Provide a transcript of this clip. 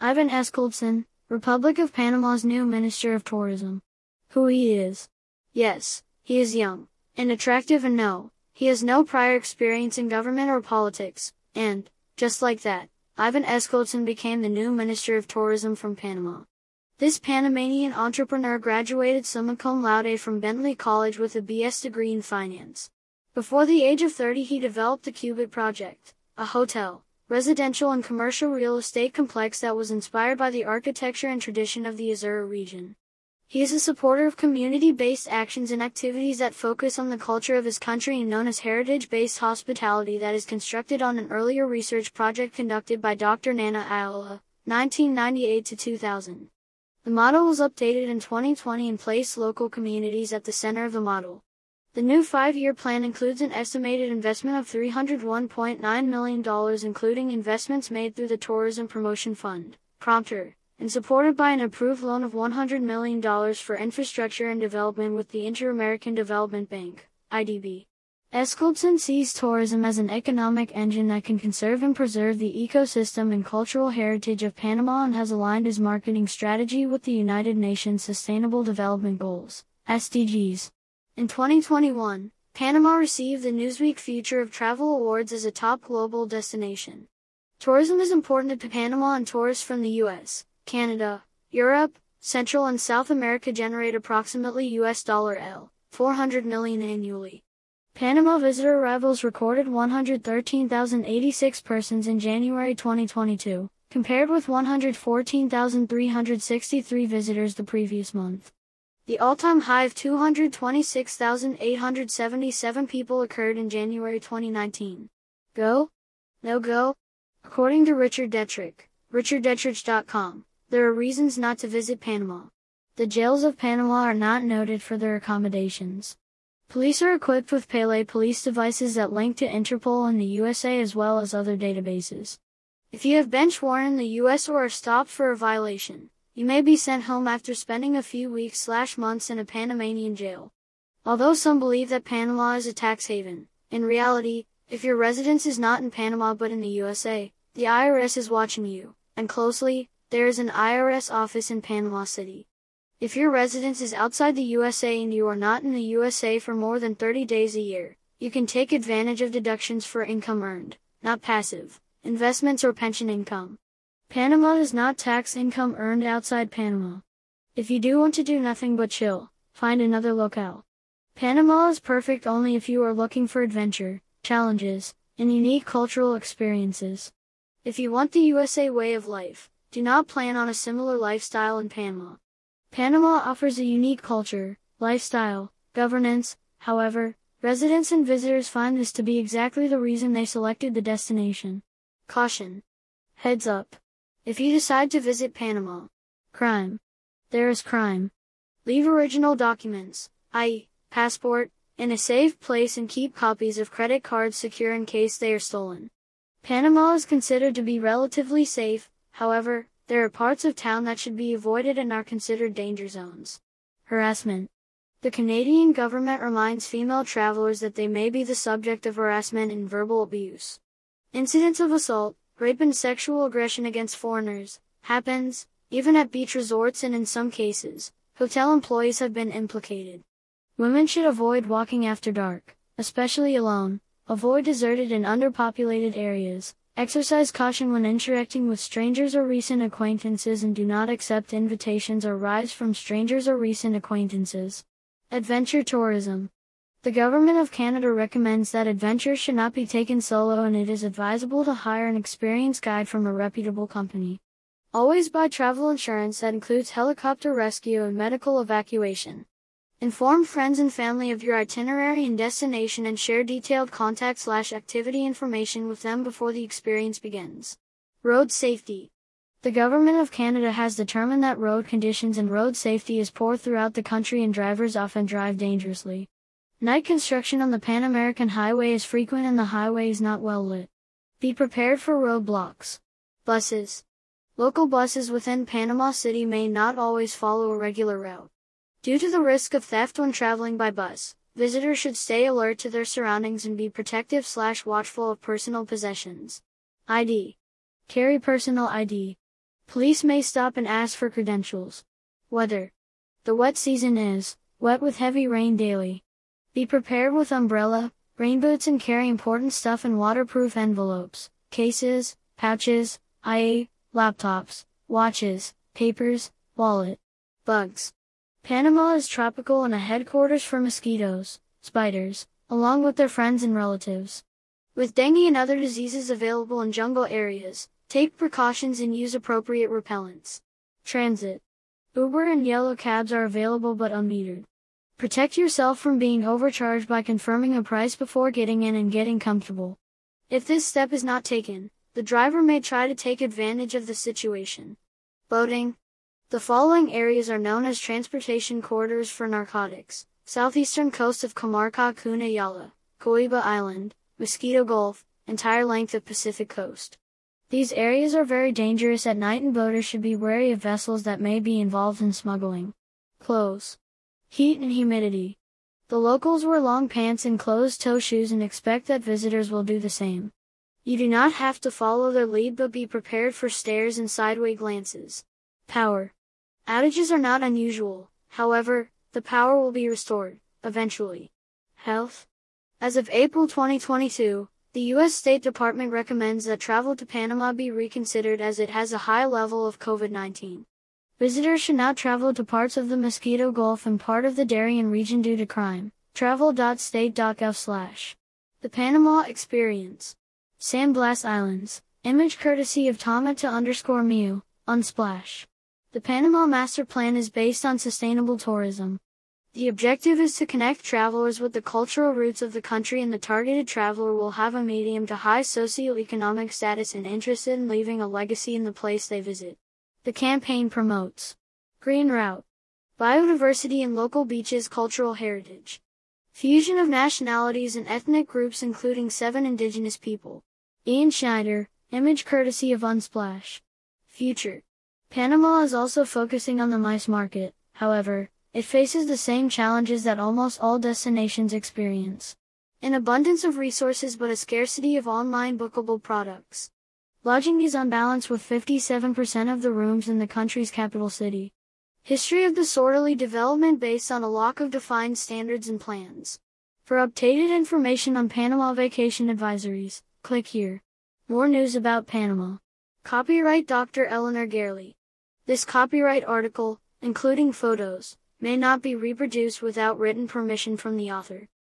Ivan Eskildsen, Republic of Panama's new Minister of Tourism. Who he is. Yes, he is young, and attractive and no, he has no prior experience in government or politics, and, just like that, Ivan Eskildsen became the new Minister of Tourism from Panama. This Panamanian entrepreneur graduated summa cum laude from Bentley College with a BS degree in finance. Before the age of 30 he developed the Cubit Project, a hotel, residential and commercial real estate complex that was inspired by the architecture and tradition of the Azuero region. He is a supporter of community-based actions and activities that focus on the culture of his country and known as heritage-based hospitality that is constructed on an earlier research project conducted by Dr. Nana Ayala, 1998 to 2000. The model was updated in 2020 and placed local communities at the center of the model. The new five-year plan includes an estimated investment of $301.9 million including investments made through the Tourism Promotion Fund, Promtur, and supported by an approved loan of $100 million for infrastructure and development with the Inter-American Development Bank, IDB. Eskildsen sees tourism as an economic engine that can conserve and preserve the ecosystem and cultural heritage of Panama and has aligned his marketing strategy with the United Nations Sustainable Development Goals, SDGs. In 2021, Panama received the Newsweek Future of Travel Awards as a top global destination. Tourism is important to Panama and tourists from the US, Canada, Europe, Central and South America generate approximately US dollar L 400 million annually. Panama visitor arrivals recorded 113,086 persons in January 2022, compared with 114,363 visitors the previous month. The all-time high of 226,877 people occurred in January 2019. Go? No go? According to Richard Detrich, richarddetrich.com, there are reasons not to visit Panama. The jails of Panama are not noted for their accommodations. Police are equipped with Pele police devices that link to Interpol in the USA as well as other databases. If you have bench warrant in the US or are stopped for a violation, you may be sent home after spending a few weeks slash months in a Panamanian jail. Although some believe that Panama is a tax haven, in reality, if your residence is not in Panama but in the USA, the IRS is watching you, and closely, there is an IRS office in Panama City. If your residence is outside the USA and you are not in the USA for more than 30 days a year, you can take advantage of deductions for income earned, not passive, investments or pension income. Panama does not tax income earned outside Panama. If you do want to do nothing but chill, find another locale. Panama is perfect only if you are looking for adventure, challenges, and unique cultural experiences. If you want the USA way of life, do not plan on a similar lifestyle in Panama. Panama offers a unique culture, lifestyle, governance, however, residents and visitors find this to be exactly the reason they selected the destination. Caution. Heads up. If you decide to visit Panama, crime. There is crime. Leave original documents, i.e., passport, in a safe place and keep copies of credit cards secure in case they are stolen. Panama is considered to be relatively safe, However, there are parts of town that should be avoided and are considered danger zones. Harassment. The Canadian government reminds female travelers that they may be the subject of harassment and verbal abuse. Incidents of assault, rape and sexual aggression against foreigners happens, even at beach resorts and in some cases, hotel employees have been implicated. Women should avoid walking after dark, especially alone, avoid deserted and underpopulated areas, Exercise caution when interacting with strangers or recent acquaintances and do not accept invitations or rides from strangers or recent acquaintances. Adventure tourism. The Government of Canada recommends that adventures should not be taken solo and it is advisable to hire an experienced guide from a reputable company. Always buy travel insurance that includes helicopter rescue and medical evacuation. Inform friends and family of your itinerary and destination and share detailed contact slash activity information with them before the experience begins. Road safety. The Government of Canada has determined that road conditions and road safety is poor throughout the country and drivers often drive dangerously. Night construction on the Pan American Highway is frequent and the highway is not well lit. Be prepared for roadblocks. Buses. Local buses within Panama City may not always follow a regular route. Due to the risk of theft when traveling by bus, visitors should stay alert to their surroundings and be protective slash watchful of personal possessions. ID. Carry personal ID. Police may stop and ask for credentials. Weather. The wet season is wet with heavy rain daily. Be prepared with umbrella, rain boots and carry important stuff in waterproof envelopes, cases, pouches, i.e., laptops, watches, papers, wallet. Bugs. Panama is tropical and a headquarters for mosquitoes, spiders, along with their friends and relatives. With dengue and other diseases available in jungle areas, take precautions and use appropriate repellents. Transit. Uber and yellow cabs are available but unmetered. Protect yourself from being overcharged by confirming a price before getting in and getting comfortable. If this step is not taken, the driver may try to take advantage of the situation. Boating. The following areas are known as transportation corridors for narcotics. Southeastern coast of Comarca Cuna Yala, Coiba Island, Mosquito Gulf, entire length of Pacific coast. These areas are very dangerous at night and boaters should be wary of vessels that may be involved in smuggling. Clothes. Heat and humidity. The locals wear long pants and closed-toe shoes and expect that visitors will do the same. You do not have to follow their lead but be prepared for stares and sideway glances. Power. Outages are not unusual, however, the power will be restored, eventually. Health. As of April 2022, the U.S. State Department recommends that travel to Panama be reconsidered as it has a high level of COVID-19. Visitors should not travel to parts of the Mosquito Gulf and part of the Darien region due to crime. Travel.state.gov slash. The Panama Experience. San Blas Islands. Image courtesy of Tomata underscore Mew, Unsplash. The Panama Master Plan is based on sustainable tourism. The objective is to connect travelers with the cultural roots of the country and the targeted traveler will have a medium to high socioeconomic status and interested in leaving a legacy in the place they visit. The campaign promotes Green Route, biodiversity and local beaches cultural heritage, fusion of nationalities and ethnic groups including seven indigenous people. Ian Schneider, image courtesy of Unsplash. Future. Panama is also focusing on the MICE market, however, it faces the same challenges that almost all destinations experience. An abundance of resources but a scarcity of online bookable products. Lodging is unbalanced with 57% of the rooms in the country's capital city. History of disorderly development based on a lack of defined standards and plans. For updated information on Panama vacation advisories, click here. More news about Panama. Copyright Dr. Elinor Garely. This copyright article, including photos, may not be reproduced without written permission from the author.